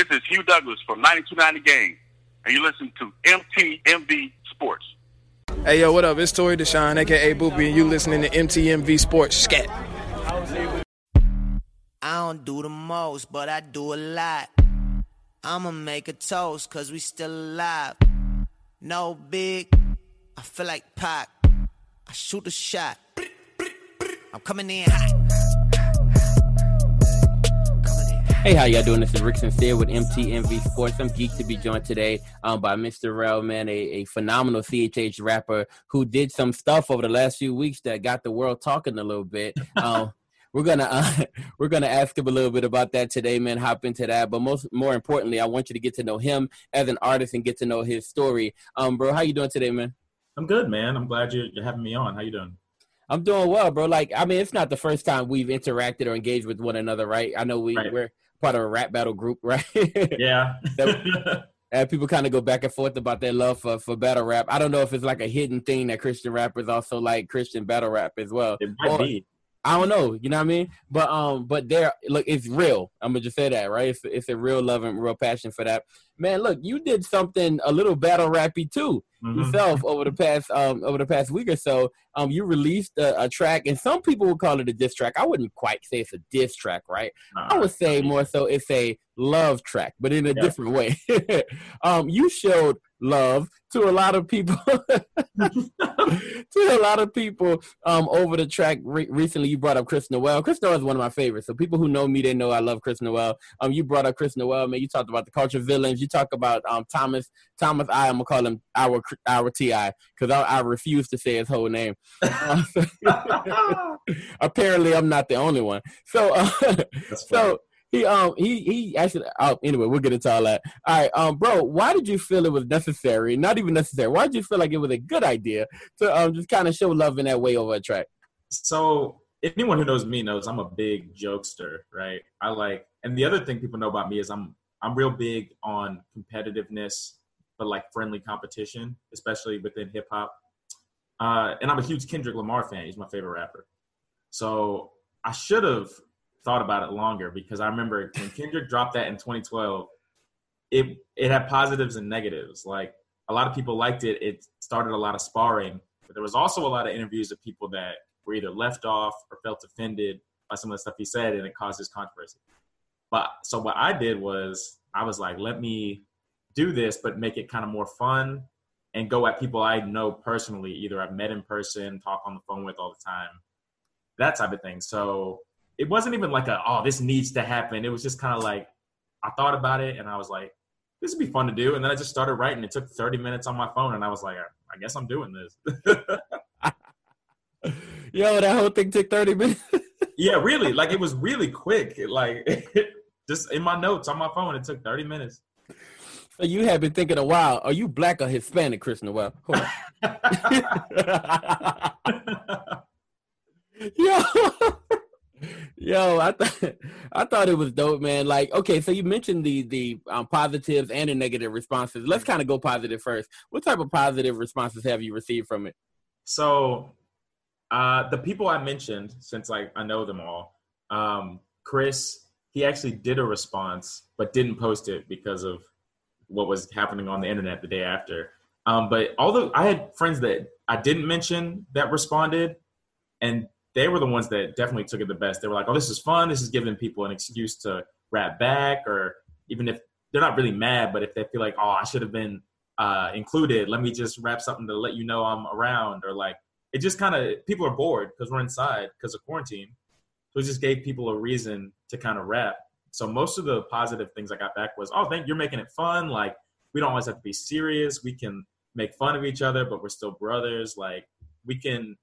This is Hugh Douglas from 9290 Game, and you listen to MTMV Sports. Hey, yo, what up? It's Tori Deshawn, aka Boopy, and you listening to MTMV Sports Scat. I don't do the most, but I do a lot. I'ma make a toast, cause we still alive. No big, I feel like Pac. I shoot a shot. I'm coming in hot. Hey, how y'all doing? This is Rick Sincere with MTMV Sports. I'm geeked to be joined today um, by Mr. Rel, man, a, a phenomenal CHH rapper who did some stuff over the last few weeks that got the world talking a little bit. Um, we're gonna uh, we're gonna ask him a little bit about that today, man. Hop into that, but most more importantly, I want you to get to know him as an artist and get to know his story. Um, bro, how you doing today, man? I'm good, man. I'm glad you're, you're having me on. How you doing? I'm doing well, bro. Like, I mean, it's not the first time we've interacted or engaged with one another, right? I know we Right. we're part of a rap battle group, right? Yeah. and people kind of go back and forth about their love for, for battle rap. I don't know if it's like a hidden thing that Christian rappers also like Christian battle rap as well. it might Or- be. I don't know, you know what I mean? But um, but there, look, it's real. I'm gonna just say that, right? It's, it's a real love and real passion for that. Man, look, you did something a little battle rappy too Mhm. yourself over the past um over the past week or so. Um, you released a, a track, and some people would call it a diss track. I wouldn't quite say it's a diss track, right? I would say more so it's a love track, but in a Yeah. different way. um, you showed love to a lot of people, to a lot of people um, over the track. Re- recently, you brought up Chris Noel. Chris Noel is one of my favorites. So people who know me, they know I love Chris Noel. Um, you brought up Chris Noel, man. You talked about the culture villains. You talk about um Thomas Thomas. I am gonna call him our our Ti because I, I refuse to say his whole name. Apparently, I'm not the only one. So. Uh, so he um he he actually oh anyway we'll get into all that. All right, um bro, why did you feel it was necessary? Not even necessary. Why did you feel like it was a good idea to um just kind of show love in that way over a track? so anyone who knows me knows I'm a big jokester, right? I like, and the other thing people know about me is I'm I'm real big on competitiveness, but like friendly competition, especially within hip hop. Uh, and I'm a huge Kendrick Lamar fan. He's my favorite rapper. So I should have thought about it longer because I remember when Kendrick dropped that in 2012, it it had positives and negatives. Like a lot of people liked it. It started a lot of sparring, but there was also a lot of interviews of people that were either left off or felt offended by some of the stuff he said, and it caused this controversy. But so what I did was I was like, let me do this, but make it kind of more fun and go at people I know personally, either I've met in person, talk on the phone with all the time, that type of thing. So it wasn't even like a oh this needs to happen. It was just kind of like I thought about it and I was like this would be fun to do, and then I just started writing. It took 30 minutes on my phone, and I was like, I guess I'm doing this. Yo, that whole thing took thirty minutes. yeah, really. Like it was really quick. It, like just in my notes on my phone, it took 30 minutes. so you have been thinking a while. Are you black or Hispanic, Chris Noel? Hold on. Yo, yo, I thought I thought it was dope, man. Like, okay, so you mentioned the the um, positives and the negative responses. Let's kind of go positive first. What type of positive responses have you received from it? So, uh, the people I mentioned, since like I know them all, um, Chris, he actually did a response, but didn't post it because of what was happening on the internet the day after. Um, but although I had friends that I didn't mention that responded, and they were the ones that definitely took it the best. They were like, "Oh, this is fun. This is giving people an excuse to rap back, or even if they're not really mad, but if they feel like, oh, I should have been uh, included, let me just rap something to let you know I'm around, or like it just kind of people are bored because we're inside because of quarantine, so it just gave people a reason to kind of rap. So most of the positive things I got back was, oh, thank you're making it fun. Like we don't always have to be serious. We can make fun of each other, but we're still brothers. Like we can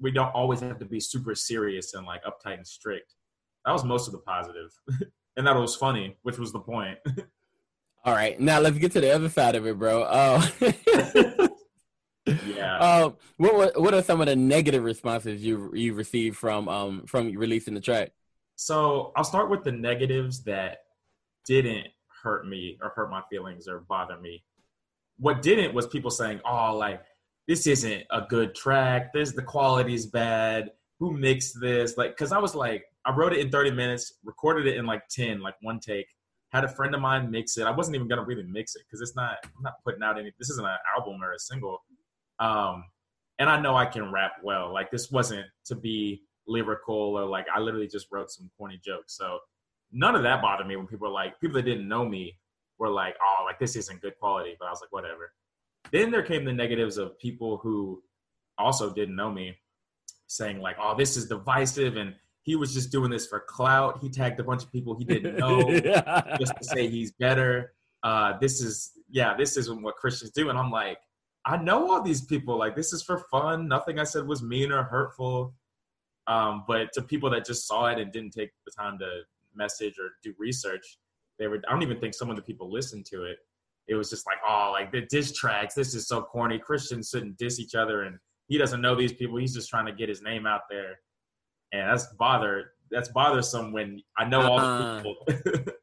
we don't always have to be super serious and like uptight and strict. That was most of the positive. and that was funny, which was the point. All right, now let's get to the other side of it, bro. Uh, yeah. uh, what what what are some of the negative responses you you received from um from releasing the track? So I'll start with the negatives that didn't hurt me or hurt my feelings or bother me. What didn't was people saying, "Oh, like this isn't a good track. This the quality's bad. Who mixed this?" Like, because I was like, I wrote it in 30 minutes, recorded it in like 10, like one take, Had a friend of mine mix it. I wasn't even gonna really mix it because it's not. I'm not putting out any. This isn't an album or a single. Um, and I know I can rap well. Like this wasn't to be lyrical or like I literally just wrote some corny jokes. So none of that bothered me when people were like people that didn't know me were like, oh, like this isn't good quality. But I was like, whatever. Then there came the negatives of people who also didn't know me saying like, oh, this is divisive and he was just doing this for clout. He tagged a bunch of people he didn't know just to say he's better. Uh, this is yeah, this isn't what Christians do. And I'm like, I know all these people. Like this is for fun. Nothing I said was mean or hurtful. Um, but to people that just saw it and didn't take the time to message or do research, they were. I don't even think some of the people listened to it. It was just like, oh, like the diss tracks. This is so corny. Christians shouldn't diss each other, and he doesn't know these people. He's just trying to get his name out there, and that's bother. That's bothersome when I know all Uh-uh. the people.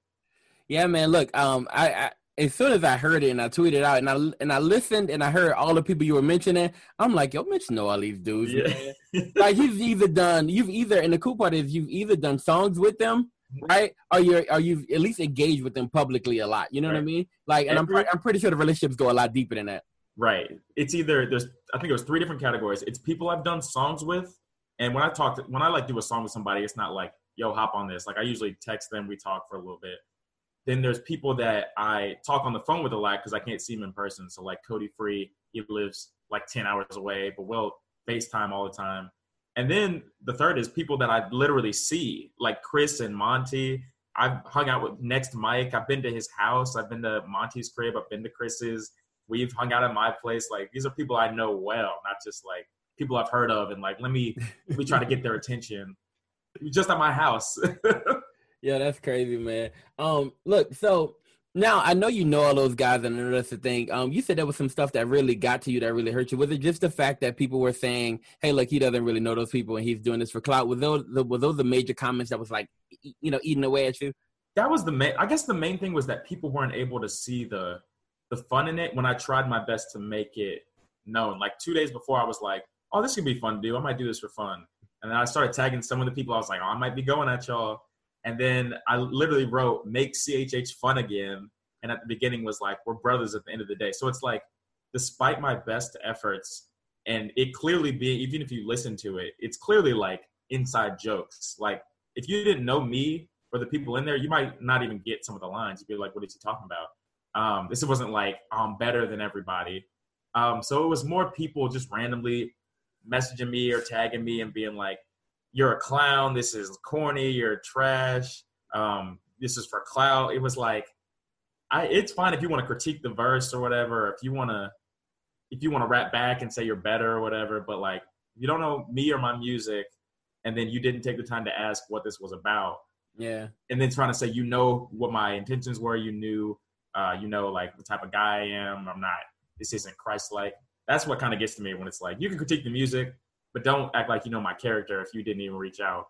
Yeah, man. Look, um, I, I as soon as I heard it and I tweeted out and I and I listened and I heard all the people you were mentioning, I'm like, yo, Mitch know all these dudes. yeah. like you've either done, you've either, and the cool part is you've either done songs with them, right, or you're, or you've at least engaged with them publicly a lot. You know what I mean? Like, and I'm, pre- I'm pretty sure the relationships go a lot deeper than that. Right. It's either there's I think it was three different categories. It's people I've done songs with, and when I talk to when I like do a song with somebody, it's not like yo hop on this. Like I usually text them, we talk for a little bit. Then there's people that I talk on the phone with a lot because I can't see them in person. So like Cody Free, he lives like ten hours away, but we'll FaceTime all the time. And then the third is people that I literally see, like Chris and Monty. I've hung out with next Mike. I've been to his house. I've been to Monty's crib. I've been to Chris's we've hung out at my place. Like these are people I know well, not just like people I've heard of. And like, let me let me try to get their attention. Just at my house. Yeah, that's crazy, man. Um, look, so now I know you know all those guys, and that's the thing. Um, you said there was some stuff that really got to you, that really hurt you. Was it just the fact that people were saying, "Hey, look, he doesn't really know those people, and he's doing this for clout"? Was those the, were those the major comments that was like, you know, eating away at you? that was the main. I guess the main thing was that people weren't able to see the the fun in it when I tried my best to make it known. Like two days before, I was like, "Oh, this could be fun to do. I might do this for fun." And then I started tagging some of the people. I was like, "Oh, I might be going at y'all." And then I literally wrote, "Make CHH fun again." And at the beginning was like, "We're brothers at the end of the day." So it's like, despite my best efforts, and it clearly being, even if you listen to it, it's clearly like inside jokes. Like if you didn't know me or the people in there, you might not even get some of the lines. You'd be like, "What is he talking about?" Um, this wasn't like I'm better than everybody. Um, so it was more people just randomly messaging me or tagging me and being like, "You're a clown. This is corny. You're trash. Um, this is for clout." It was like, I. It's fine if you want to critique the verse or whatever. If you want to, if you want to rap back and say you're better or whatever. But like, you don't know me or my music, and then you didn't take the time to ask what this was about Yeah, and then trying to say you know what my intentions were you knew uh, you know like the type of guy i am i'm not this isn't christ-like that's what kind of gets to me when it's like you can critique the music but don't act like you know my character if you didn't even reach out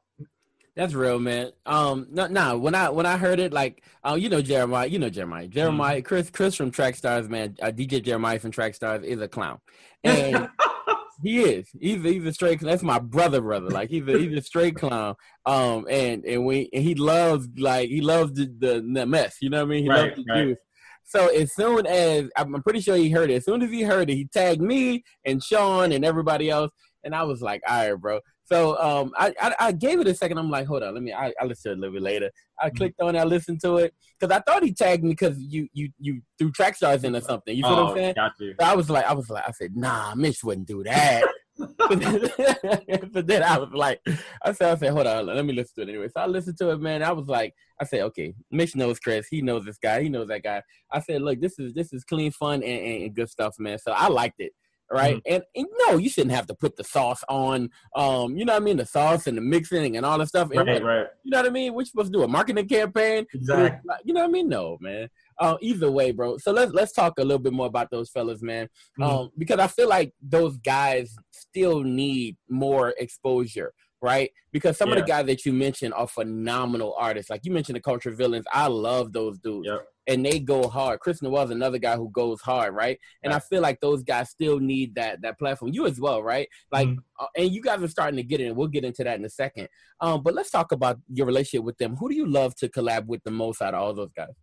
that's real, man. Um, no, no. When I when I heard it, like, uh, you know Jeremiah, you know Jeremiah, Jeremiah, Chris, Chris from Track Stars, man. Uh, DJ Jeremiah from Track Stars is a clown, and He is. He's he's a straight. That's my brother, brother. Like he's a, he's a straight clown. Um, and and we and he loves like he loves the, the, the mess. You know what I mean? He Right, loves the right. juice. So as soon as I'm I'm pretty sure he heard it. As soon as he heard it, he tagged me and Sean and everybody else, and I was like, all right, bro. So um, I, I I gave it a second. I'm like, hold on, let me. I I listen to it a little bit later. I Mm-hmm. clicked on it. I listened to it because I thought he tagged me because you you you threw track stars in or something. You feel what oh, I'm saying? got you. So I was like, I was like, I said, nah, Mitch wouldn't do that. but then I was like, I said, I said, hold on, let me listen to it anyway. So I listened to it, man. I was like, I said, okay, Mitch knows Chris. He knows this guy. He knows that guy. I said, look, this is this is clean fun and, and, and good stuff, man. So I liked it. Right. And, and no, you shouldn't have to put the sauce on um, you know what I mean, the sauce and the mixing and all the stuff. And Right, what- right. You know what I mean? We're supposed to do a marketing campaign. Exactly. You know what I mean? No, man. Uh, either way, bro. So let's let's talk a little bit more about those fellas, man. Mhm. Um, because I feel like those guys still need more exposure, right? Because some of the guys that you mentioned are phenomenal artists. Like you mentioned the Culture Villains. I love those dudes. Yep. And they go hard. Chris Noel is another guy who goes hard, right? And I feel like those guys still need that that platform. You as well, right? Like, Mhm. uh, and you guys are starting to get it. And we'll get into that in a second. Um, but let's talk about your relationship with them. Who do you love to collab with the most out of all those guys?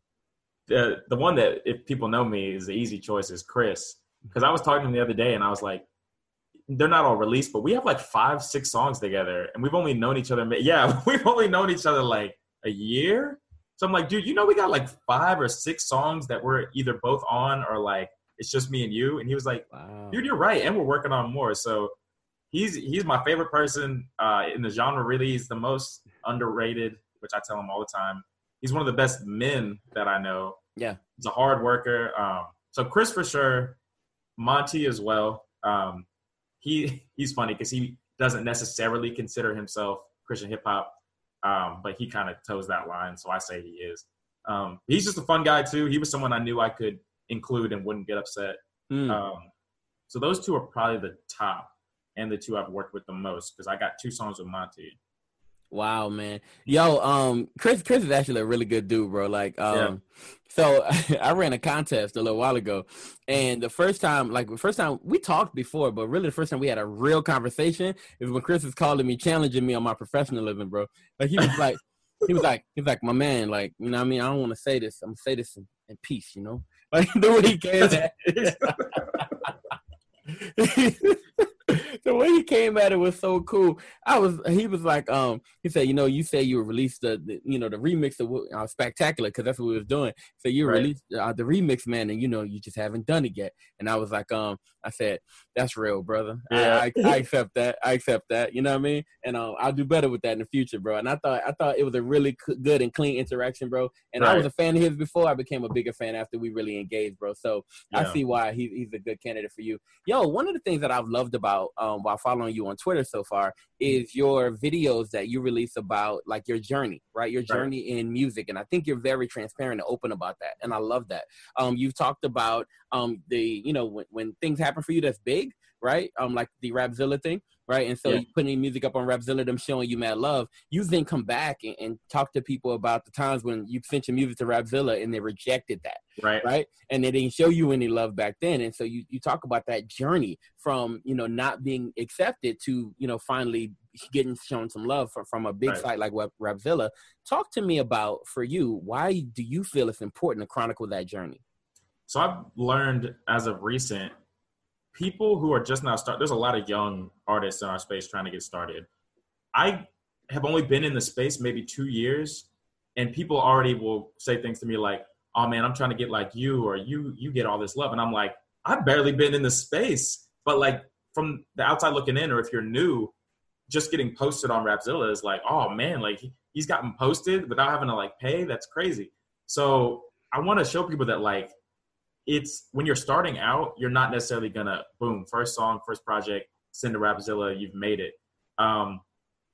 the the one that if people know me is the easy choice is Chris because I was talking to him the other day and I was like, they're not all released, but we have like five, six songs together, and we've only known each other. Yeah, we've only known each other like a year. So I'm like, dude, you know, we got like five or six songs that we're either both on or like it's just me and you. And he was like, wow. dude, you're right, and we're working on more. So he's he's my favorite person uh, in the genre. Really, he's the most underrated, which I tell him all the time. He's one of the best men that I know. Yeah, he's a hard worker. Um, so Chris for sure, Monty as well. Um, he he's funny because he doesn't necessarily consider himself Christian hip hop, um, but he kind of toes that line. So I say he is. Um, he's just a fun guy too. He was someone I knew I could include and wouldn't get upset. Mm. Um, so those two are probably the top and the two I've worked with the most because I got two songs with Monty. Wow, man. Yo, um, Chris, Chris is actually a really good dude, bro. Like, um, yeah. so I ran a contest a little while ago, and the first time, like the first time we talked before, but really the first time we had a real conversation is when Chris was calling me, challenging me on my professionalism, bro. Like he was like, he was like, he was like, my man, like, you know, what I mean, I don't want to say this. I'm gonna say this in, in peace, you know. Like the way he came at. The way he came at it was so cool. I was he was like um he said you know you say you released the, the you know the remix of uh, spectacular because that's what we was doing. So you right. released uh, the remix man and you know you just haven't done it yet. And I was like um I said that's real brother. Yeah. I, I, I accept that. I accept that. You know what I mean? And um I'll do better with that in the future, bro. And I thought I thought it was a really good and clean interaction, bro. And right. I was a fan of his before. I became a bigger fan after we really engaged, bro. So yeah. I see why he, he's a good candidate for you. Yo, one of the things that I've loved about um while following you on Twitter so far mm-hmm. is your videos that you release about like your journey, right? Your journey right. in music, and I think you're very transparent and open about that, and I love that. Um, you've talked about um the you know when, when things happen for you that's big, right? Um, like the Rapzilla thing, right? And so yeah. you putting music up on Rapzilla, them showing you mad love. You then come back and, and, talk to people about the times when you sent your music to Rapzilla and they rejected that, right? Right, and they didn't show you any love back then. And so you you talk about that journey from you know not being accepted to you know finally getting shown some love from, from a big right. site like Rapzilla. Talk to me about for you why do you feel it's important to chronicle that journey? So I've learned as of recent people who are just now start there's a lot of young artists in our space trying to get started. I have only been in the space maybe two years and people already will say things to me like oh man i'm trying to get like you or you you get all this love. And i'm like i've barely been in the space but like from the outside looking in or if you're new just getting posted on rapzilla is like oh man like he's gotten posted without having to like pay? That's crazy. So i want to show people that like it's when you're starting out, you're not necessarily gonna boom first song, first project, send to Rapzilla, you've made it. Um,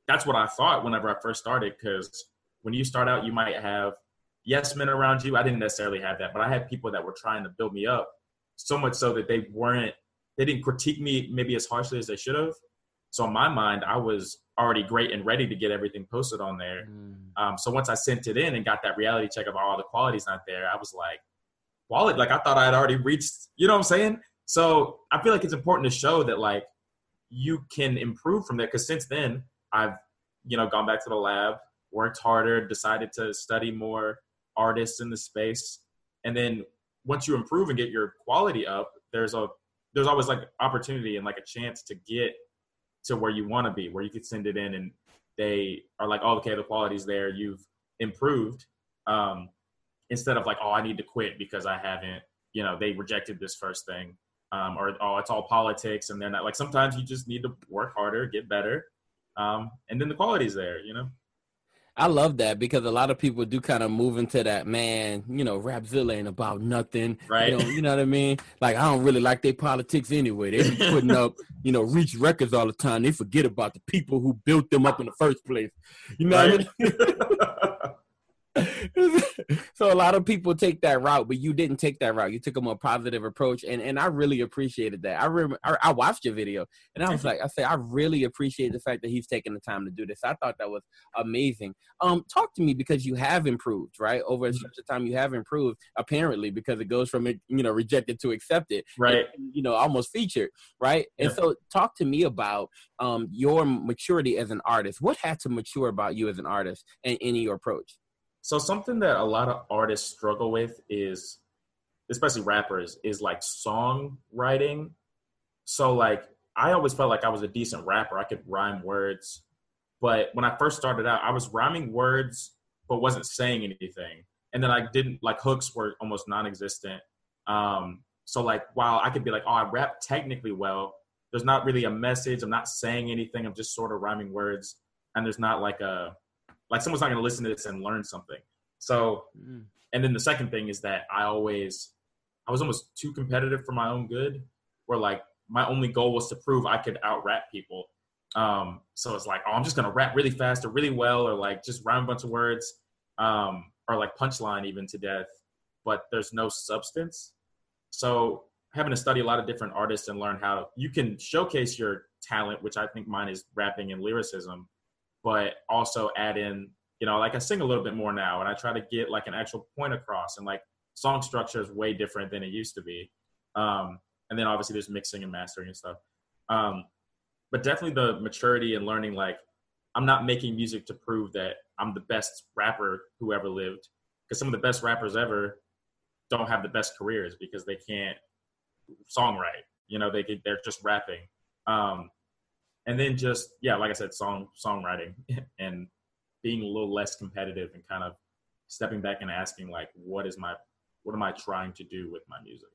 that's what I thought whenever I first started because when you start out, you might have yes men around you. I didn't necessarily have that, but I had people that were trying to build me up so much so that they weren't they didn't critique me maybe as harshly as they should have. So in my mind, I was already great and ready to get everything posted on there. Mm. Um, so once I sent it in and got that reality check of all the qualities not there, I was like, quality. Like I thought I had already reached, you know what I'm saying? So I feel like it's important to show that like you can improve from there. Cause since then I've, you know, gone back to the lab, worked harder, decided to study more artists in the space. And then once you improve and get your quality up, there's a, there's always like opportunity and like a chance to get to where you want to be, where you could send it in and they are like, oh, okay, the quality's there. You've improved. Um, instead of like, oh, I need to quit because I haven't, you know, they rejected this first thing. Um, or oh, it's all politics, and they're not like. Sometimes you just need to work harder, get better, um, and then the quality's there. You know. I love that because a lot of people do kind of move into that man, you know, Rapzilla ain't about nothing. Right. You know, you know what I mean? Like I don't really like their politics anyway. They be putting up, you know, reach records all the time. They forget about the people who built them up in the first place. You know right. I mean? so a lot of people take that route, but you didn't take that route. You took a more positive approach, and, and I really appreciated that. I remember I, I watched your video, and I was like, I say, I really appreciate the fact that he's taking the time to do this. I thought that was amazing. Um, talk to me because you have improved, right? Over mm-hmm. such a time, you have improved apparently because it goes from you know rejected to accepted, right? And, you know, almost featured, right? And so, talk to me about um your maturity as an artist. What had to mature about you as an artist and in your approach? So something that a lot of artists struggle with is, especially rappers, is like songwriting. So like I always felt like I was a decent rapper. I could rhyme words, but when I first started out, I was rhyming words but wasn't saying anything. And then I didn't like hooks were almost non-existent. Um, so like while I could be like, oh, I rap technically well, there's not really a message. I'm not saying anything. I'm just sort of rhyming words, and there's not like a like someone's not going to listen to this and learn something. So, mm. and then the second thing is that I always, I was almost too competitive for my own good, where like my only goal was to prove I could out rap people. Um, so it's like, oh, I'm just gonna rap really fast or really well, or like just rhyme a bunch of words, um, or like punchline even to death, but there's no substance. So having to study a lot of different artists and learn how you can showcase your talent, which I think mine is rapping and lyricism, but also add in, you know, like I sing a little bit more now and I try to get like an actual point across and like song structure is way different than it used to be. Um, and then obviously there's mixing and mastering and stuff. Um, but definitely the maturity and learning like I'm not making music to prove that I'm the best rapper who ever lived because some of the best rappers ever don't have the best careers because they can't songwrite. You know, they they're just rapping. Um, and then just yeah, like I said, song songwriting and being a little less competitive and kind of stepping back and asking like, what is my what am I trying to do with my music?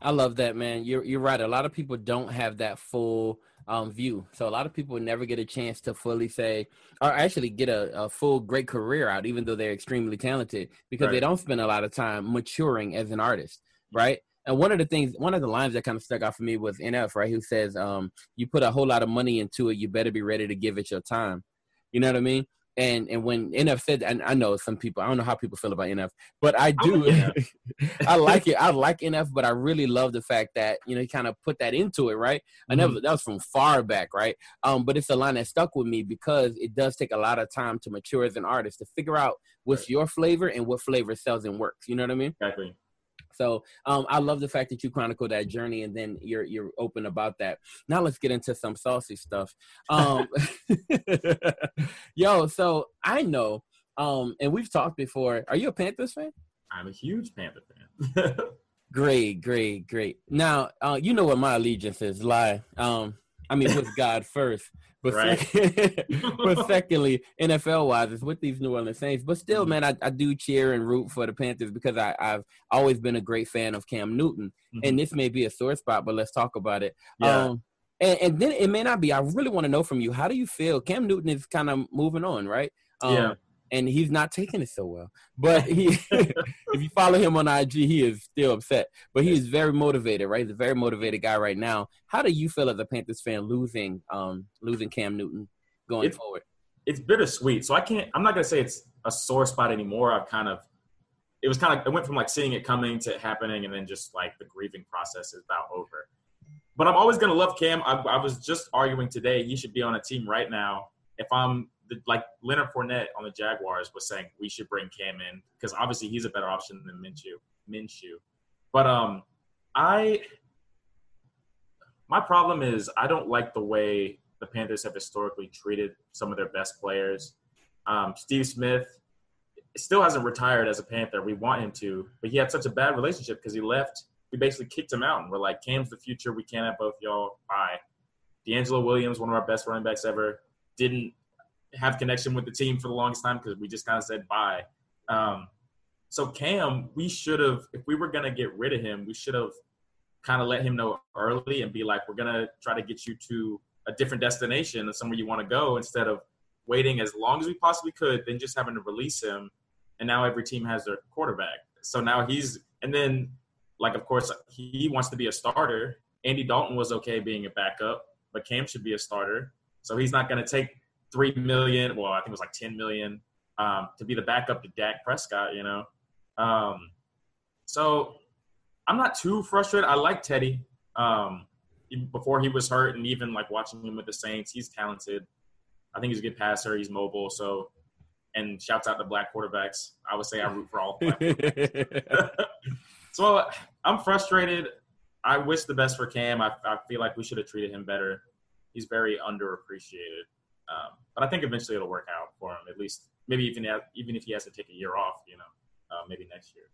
I love that, man. You're you're right. A lot of people don't have that full um, view, so a lot of people never get a chance to fully say, or actually get a, a full great career out, even though they're extremely talented, because right. they don't spend a lot of time maturing as an artist, right? And one of the things, one of the lines that kind of stuck out for me was NF, right? Who says, um, "You put a whole lot of money into it, you better be ready to give it your time." You know what I mean? And and when NF said, and I know some people, I don't know how people feel about NF, but I do. I like it. I like NF, but I really love the fact that you know he kind of put that into it, right? I never mm-hmm. that was from far back, right? Um, but it's a line that stuck with me because it does take a lot of time to mature as an artist to figure out what's right. your flavor and what flavor sells and works. You know what I mean? Exactly. So um, I love the fact that you chronicle that journey and then you're you're open about that. Now let's get into some saucy stuff. Um, yo, so I know, um, and we've talked before. Are you a Panthers fan? I'm a huge Panther fan. great, great, great. Now uh, you know what my allegiance is. Lie. Um, I mean, with God first. But, right. second, but secondly, NFL wise, it's with these New Orleans Saints. But still, mm-hmm. man, I, I do cheer and root for the Panthers because I, have always been a great fan of Cam Newton. Mm-hmm. And this may be a sore spot, but let's talk about it. Yeah. Um, and, and then it may not be. I really want to know from you, how do you feel? Cam Newton is kind of moving on, right? Um, yeah and he's not taking it so well. But he, if you follow him on IG, he is still upset. But he is very motivated, right? He's a very motivated guy right now. How do you feel as a Panthers fan losing um losing Cam Newton going forward? It's bittersweet. So I can't. I'm not gonna say it's a sore spot anymore. I've kind of. It was kind of. It went from like seeing it coming to it happening, and then just like the grieving process is about over. But I'm always gonna love Cam. I, I was just arguing today. He should be on a team right now. If I'm the, like Leonard Fournette on the Jaguars was saying we should bring Cam in because obviously he's a better option than Minshew. Minshew, but um, I my problem is I don't like the way the Panthers have historically treated some of their best players. Um, Steve Smith still hasn't retired as a Panther. We want him to, but he had such a bad relationship because he left. We basically kicked him out, and we're like, Cam's the future. We can't have both y'all. Bye. DeAngelo Williams, one of our best running backs ever, didn't have connection with the team for the longest time because we just kind of said bye. Um, so Cam, we should have, if we were gonna get rid of him, we should have kind of let him know early and be like, we're gonna try to get you to a different destination somewhere you want to go instead of waiting as long as we possibly could, then just having to release him. And now every team has their quarterback. So now he's, and then like of course he wants to be a starter. Andy Dalton was okay being a backup, but Cam should be a starter. So he's not going to take three million. Well, I think it was like ten million um, to be the backup to Dak Prescott. You know, um, so I'm not too frustrated. I like Teddy. Um, before he was hurt, and even like watching him with the Saints, he's talented. I think he's a good passer. He's mobile. So, and shouts out to black quarterbacks. I would say I root for all so I'm frustrated. I wish the best for Cam. I, I feel like we should have treated him better. He's very underappreciated. Um, but I think eventually it'll work out for him. At least maybe even even if he has to take a year off, you know, uh, maybe next year.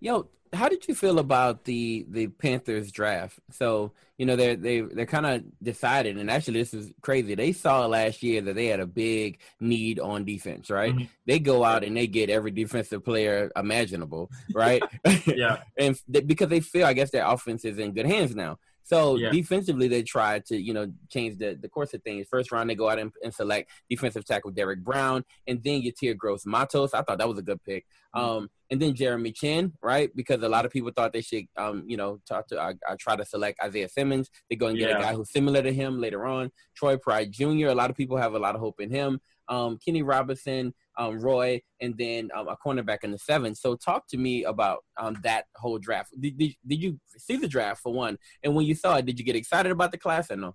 Yo, how did you feel about the the Panthers draft? So you know they're they they're kind of decided, and actually this is crazy. They saw last year that they had a big need on defense, right? Mm-hmm. They go out and they get every defensive player imaginable, right? yeah, and they, because they feel, I guess, their offense is in good hands now. So yeah. defensively, they tried to you know change the, the course of things. First round, they go out and, and select defensive tackle Derrick Brown, and then Yetur Gross Matos. I thought that was a good pick. Mm-hmm. Um, and then Jeremy Chinn, right? Because a lot of people thought they should, um, you know, talk to. I, I try to select Isaiah Simmons. They go and get yeah. a guy who's similar to him later on. Troy Pride Jr. A lot of people have a lot of hope in him. Um, Kenny Robinson, um, Roy, and then um, a cornerback in the seventh. So talk to me about um, that whole draft. Did, did, did you see the draft for one? And when you saw it, did you get excited about the class or no?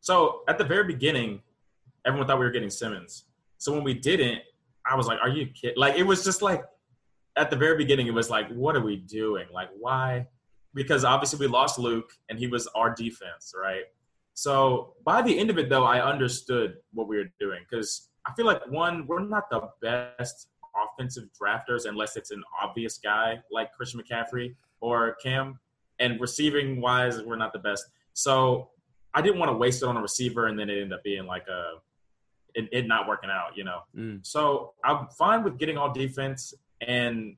So at the very beginning, everyone thought we were getting Simmons. So when we didn't, I was like, "Are you kidding?" Like it was just like at the very beginning, it was like, "What are we doing? Like why?" Because obviously we lost Luke, and he was our defense, right? So by the end of it, though, I understood what we were doing because I feel like one, we're not the best offensive drafters unless it's an obvious guy like Christian McCaffrey or Cam. And receiving wise, we're not the best. So I didn't want to waste it on a receiver and then it ended up being like a it, it not working out, you know. Mm. So I'm fine with getting all defense and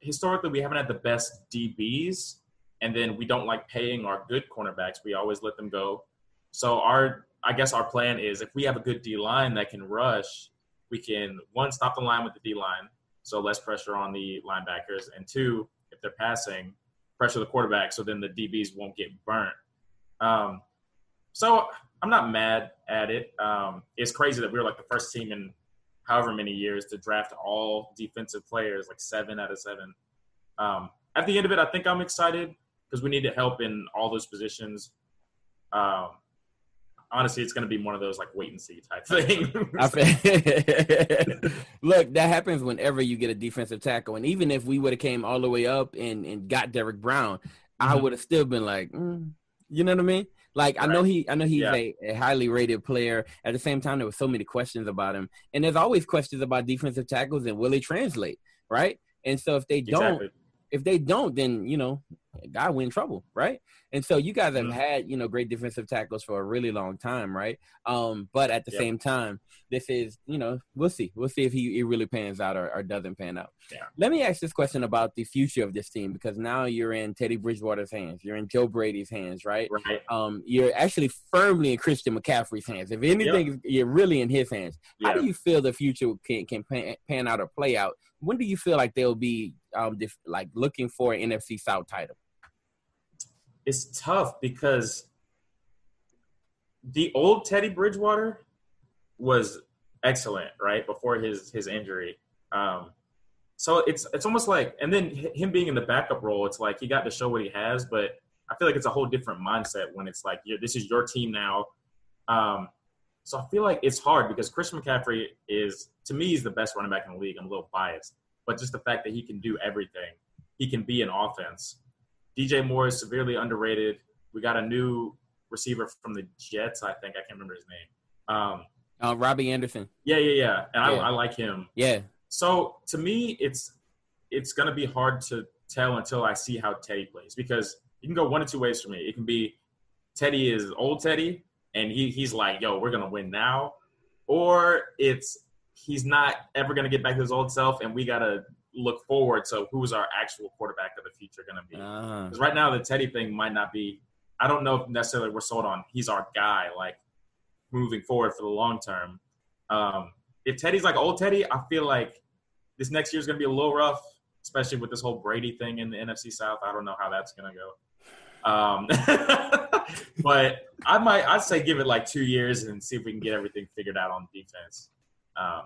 historically we haven't had the best DBs and then we don't like paying our good cornerbacks. We always let them go. So our I guess our plan is if we have a good D line that can rush, we can one stop the line with the D line, so less pressure on the linebackers, and two, if they're passing, pressure the quarterback, so then the DBs won't get burnt. Um, so I'm not mad at it. Um, it's crazy that we were like the first team in however many years to draft all defensive players, like seven out of seven. Um, at the end of it, I think I'm excited because we need to help in all those positions. Um, honestly, it's going to be one of those like wait and see type thing. Look, that happens whenever you get a defensive tackle, and even if we would have came all the way up and and got Derrick Brown, mm-hmm. I would have still been like, mm, you know what I mean? Like right. I know he, I know he's yeah. a, a, highly rated player. At the same time, there were so many questions about him, and there's always questions about defensive tackles and will he translate, right? And so if they don't, if they don't, then you know, guy we in trouble, right? And so you guys have mm-hmm. had, you know, great defensive tackles for a really long time, right? Um, but at the yep. same time, this is, you know, we'll see. We'll see if he, he really pans out or, or doesn't pan out. Yeah. Let me ask this question about the future of this team because now you're in Teddy Bridgewater's hands. You're in Joe Brady's hands, right? Right. Um, you're actually firmly in Christian McCaffrey's hands. If anything, yep. you're really in his hands. How do you feel the future can, can pan, pan out or play out? When do you feel like they'll be um, def- like looking for an NFC South title? It's tough because the old Teddy Bridgewater was excellent, right before his his injury. Um, so it's it's almost like, and then him being in the backup role, it's like he got to show what he has. But I feel like it's a whole different mindset when it's like, this is your team now. Um, so I feel like it's hard because Christian McCaffrey is, to me, he's the best running back in the league. I'm a little biased, but just the fact that he can do everything, he can be an offense. DJ Moore is severely underrated. We got a new receiver from the Jets, I think. I can't remember his name. Um, uh, Robbie Anderson. Yeah, yeah, yeah. And yeah. I, I like him. Yeah. So to me, it's it's going to be hard to tell until I see how Teddy plays because you can go one of two ways for me. It can be Teddy is old Teddy, and he, he's like, yo, we're going to win now. Or it's he's not ever going to get back to his old self, and we got to look forward to who's our actual quarterback of the future going to be. Because uh right now the Teddy thing might not be. I don't know if necessarily we're sold on he's our guy like moving forward for the long term. Um, if Teddy's like old Teddy, I feel like this next year is going to be a little rough, especially with this whole Brady thing in the NFC South. I don't know how that's going to go. Um, but I might, I'd say give it like two years and see if we can get everything figured out on defense. Um,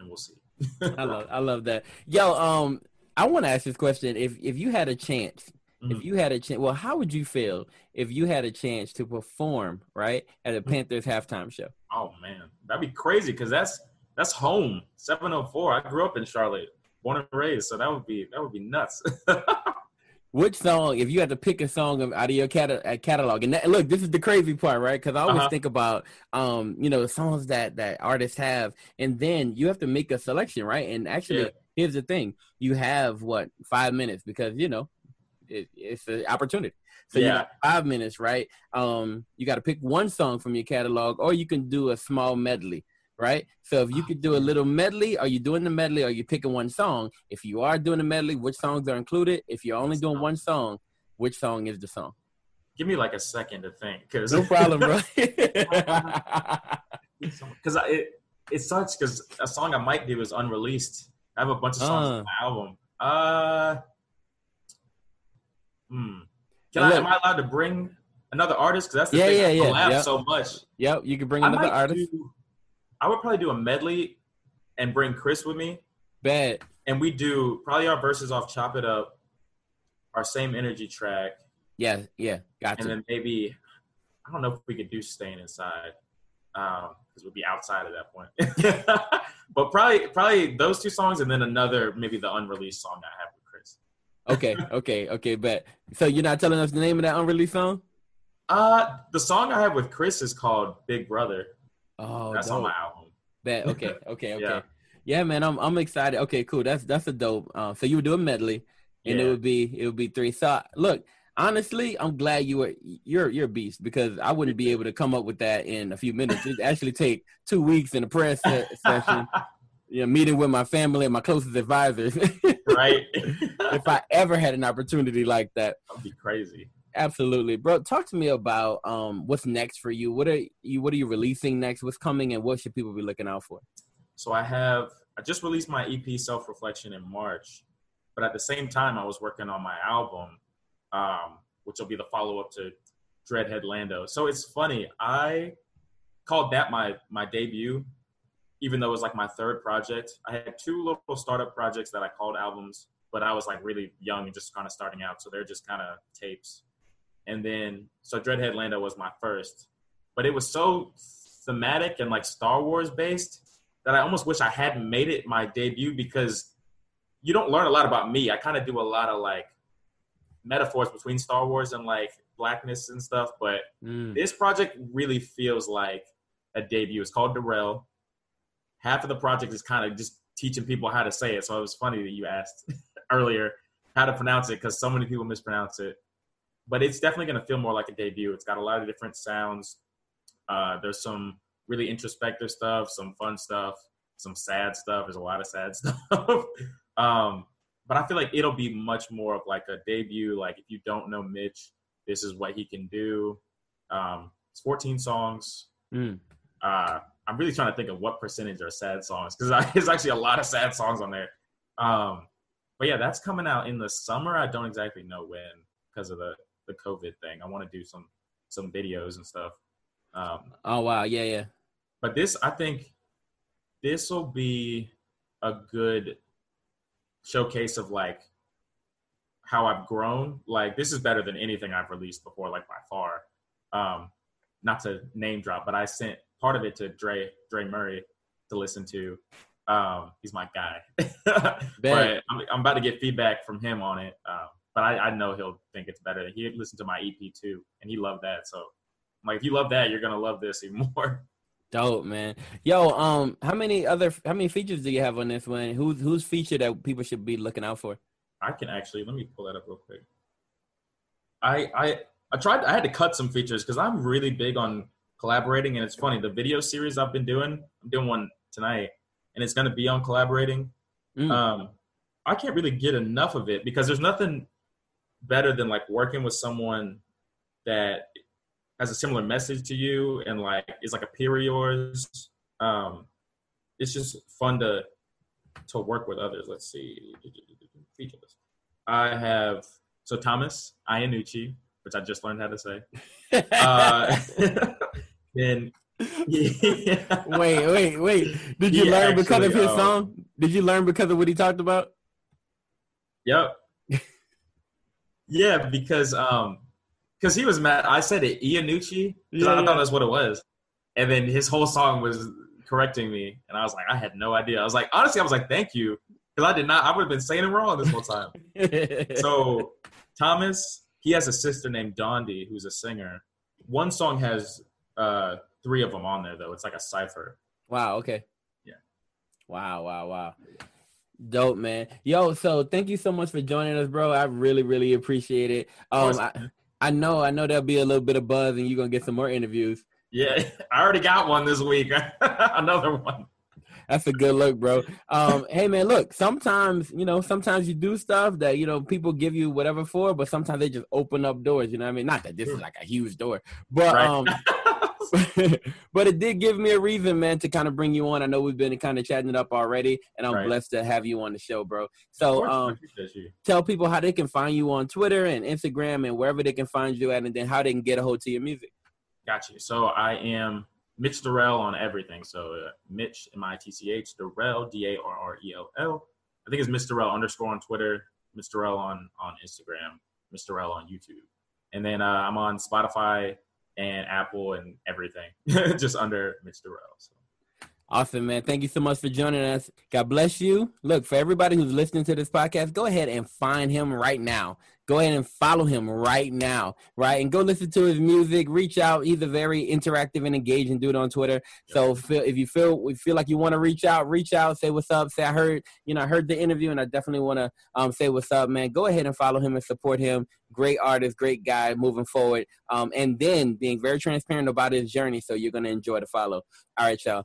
and we'll see. I love I love that. Yo, um, I want to ask this question. If if you had a chance, mm-hmm. if you had a chance, well, how would you feel if you had a chance to perform right at a mm-hmm. Panthers halftime show? Oh man, that'd be crazy because that's that's home. Seven oh four. I grew up in Charlotte, born and raised, so that would be that would be nuts. which song, if you had to pick a song out of your cata- uh, catalog, and that, look, this is the crazy part, right? Because I always Uh-huh. think about, um, you know, songs that that artists have, and then you have to make a selection, right? And actually, Yeah. here's the thing: you have what five minutes because you know it, it's an opportunity. So you Yeah. got five minutes, right? Um, you got to pick one song from your catalog, or you can do a small medley, right? So if you could do a little medley, are you doing the medley, or are you picking one song? If you are doing the medley, which songs are included? If you're only doing one song, which song is the song? Give me like a second to think, because No problem, bro. Because it it sucks because a song I might do is unreleased. I have a bunch of songs Uh. on my album. Uh, hmm. Can I, am I allowed to bring another artist? Because that's the Yeah, thing. yeah, I yeah, collab yeah. so much. yep, you can bring another artist. do. I would probably do a medley and bring Chris with me, Bad. and we do probably our verses off "Chop It Up," our same energy track, Yeah, yeah, got and then maybe I don't know if we could do "Staying Inside" because we'd be outside at that point. but probably probably those two songs, and then another maybe the unreleased song I have with Chris. Okay, okay, okay, bet. So you're not telling us the name of that unreleased song? Uh, the song I have with Chris is called "Big Brother." Oh, That's dope. on my album. Bet. Okay. Okay. Okay. Yeah. yeah. man. I'm I'm excited. Okay, cool. That's that's a dope. Uh, so you would do a medley, and it would be it would be three. So look, honestly, I'm glad you were you're you're a beast because I wouldn't be able to come up with that in a few minutes. It actually take two weeks in a press se- session. You know, meeting with my family and my closest advisors. right? if I ever had an opportunity like that, That'd be crazy. Absolutely, bro. Talk to me about um what's next for you. What are you What are you releasing next? What's coming, and what should people be looking out for? So I have I just released my EP Self Reflection in March, but at the same time I was working on my album, um, which will be the follow up to Dreadhead Lando. So it's funny. I called that my my debut, even though it was like my third project. I had two little startup projects that I called albums, but I was like really young and just kind of starting out, so they're just kind of tapes. And then so Dreadhead Lando was my first, but it was so thematic and like Star Wars based that I almost wish I hadn't made it my debut because you don't learn a lot about me. I kind of do a lot of like metaphors between Star Wars and like blackness and stuff, but Mm. this project really feels like a debut. It's called Darrell. Half of the project is kind of just teaching people how to say it. So it was funny that you asked earlier how to pronounce it because so many people mispronounce it. But it's definitely going to feel more like a debut. It's got a lot of different sounds. Uh, there's some really introspective stuff, some fun stuff, some sad stuff. There's a lot of sad stuff. um, but I feel like it'll be much more of like a debut. Like if you don't know Mitch, this is what he can do. Um, it's 14 songs. Mm. Uh, I'm really trying to think of what percentage are sad songs because there's actually a lot of sad songs on there. Um, but yeah, that's coming out in the summer. I don't exactly know when because of the the COVID thing. I want to do some some videos and stuff. Um, Oh wow, yeah, yeah. but this, I think, this will be a good showcase of like how I've grown. Like this is better than anything I've released before, like by far. Um, not to name drop, but I sent part of it to Dre Dre Murray to listen to. Um, he's my guy, but I'm, I'm about to get feedback from him on it. Um, but I, I know he'll think it's better. He listened to my EP too, and he loved that. So, I'm like, if you love that, you're gonna love this even more. Dope, man. Yo, um, how many other how many features do you have on this one? Who's who's featured that people should be looking out for? I can actually let me pull that up real quick. I I I tried I had to cut some features because I'm really big on collaborating, and it's funny the video series I've been doing. I'm doing one tonight, and it's gonna be on collaborating. Mm. Um, I can't really get enough of it because there's nothing better than like working with someone that has a similar message to you and like is like a peer of yours. Um, it's just fun to to work with others. Let's see, feature list. I have so Thomas Iannucci, which I just learned how to say. Uh, then yeah. wait, wait, wait. Did you learn because of his uh, song? Did you learn because of what he talked about? Yep. Yeah, because um, because he was mad. I said it Iannucci Yeah, I yeah. thought that's what it was, and then his whole song was correcting me, and I was like, I had no idea. I was like, honestly, I was like, thank you, because I did not. I would have been saying it wrong this whole time. so Thomas, he has a sister named Dondi who's a singer. One song has uh, three of them on there though. It's like a cipher. Wow. Okay. Yeah. Wow. Wow. Wow. Dope, man. Yo, so thank you so much for joining us, bro. I really, really appreciate it. Um, I, I know, I know there'll be a little bit of buzz, and you're gonna get some more interviews. Yeah, I already got one this week. Another one. That's a good look, bro. Um, hey man, look, sometimes, you know, sometimes you do stuff that, you know, people give you whatever for, but sometimes they just open up doors, you know what I mean? Not that this is like a huge door, but Right. um but it did give me a reason, man, to kind of bring you on. I know we've been kind of chatting it up already, and I'm Right. blessed to have you on the show, bro. So um tell people how they can find you on Twitter and Instagram and wherever they can find you at, and then how they can get a hold to your music. Got you. So I am Mitch Darrell on everything. So uh, Mitch M I T C H Darrell D A R R E L L. I think it's Mr. Darrell underscore on Twitter, Mr. Darrell on on Instagram, Mr. Darrell on YouTube, and then uh, I'm on Spotify and Apple and everything, just under Mitch Darrell. So. Awesome, man. Thank you so much for joining us. God bless you. Look, for everybody who's listening to this podcast, go ahead and find him right now. Go ahead and follow him right now, right? And go listen to his music. Reach out. He's a very interactive and engaging dude on Twitter. So feel, if you feel we feel like you want to reach out, reach out. Say what's up. Say I heard, you know, I heard the interview, and I definitely want to um, say what's up, man. Go ahead and follow him and support him. Great artist, great guy, moving forward. Um, and then being very transparent about his journey, so you're gonna enjoy the follow. All right, y'all.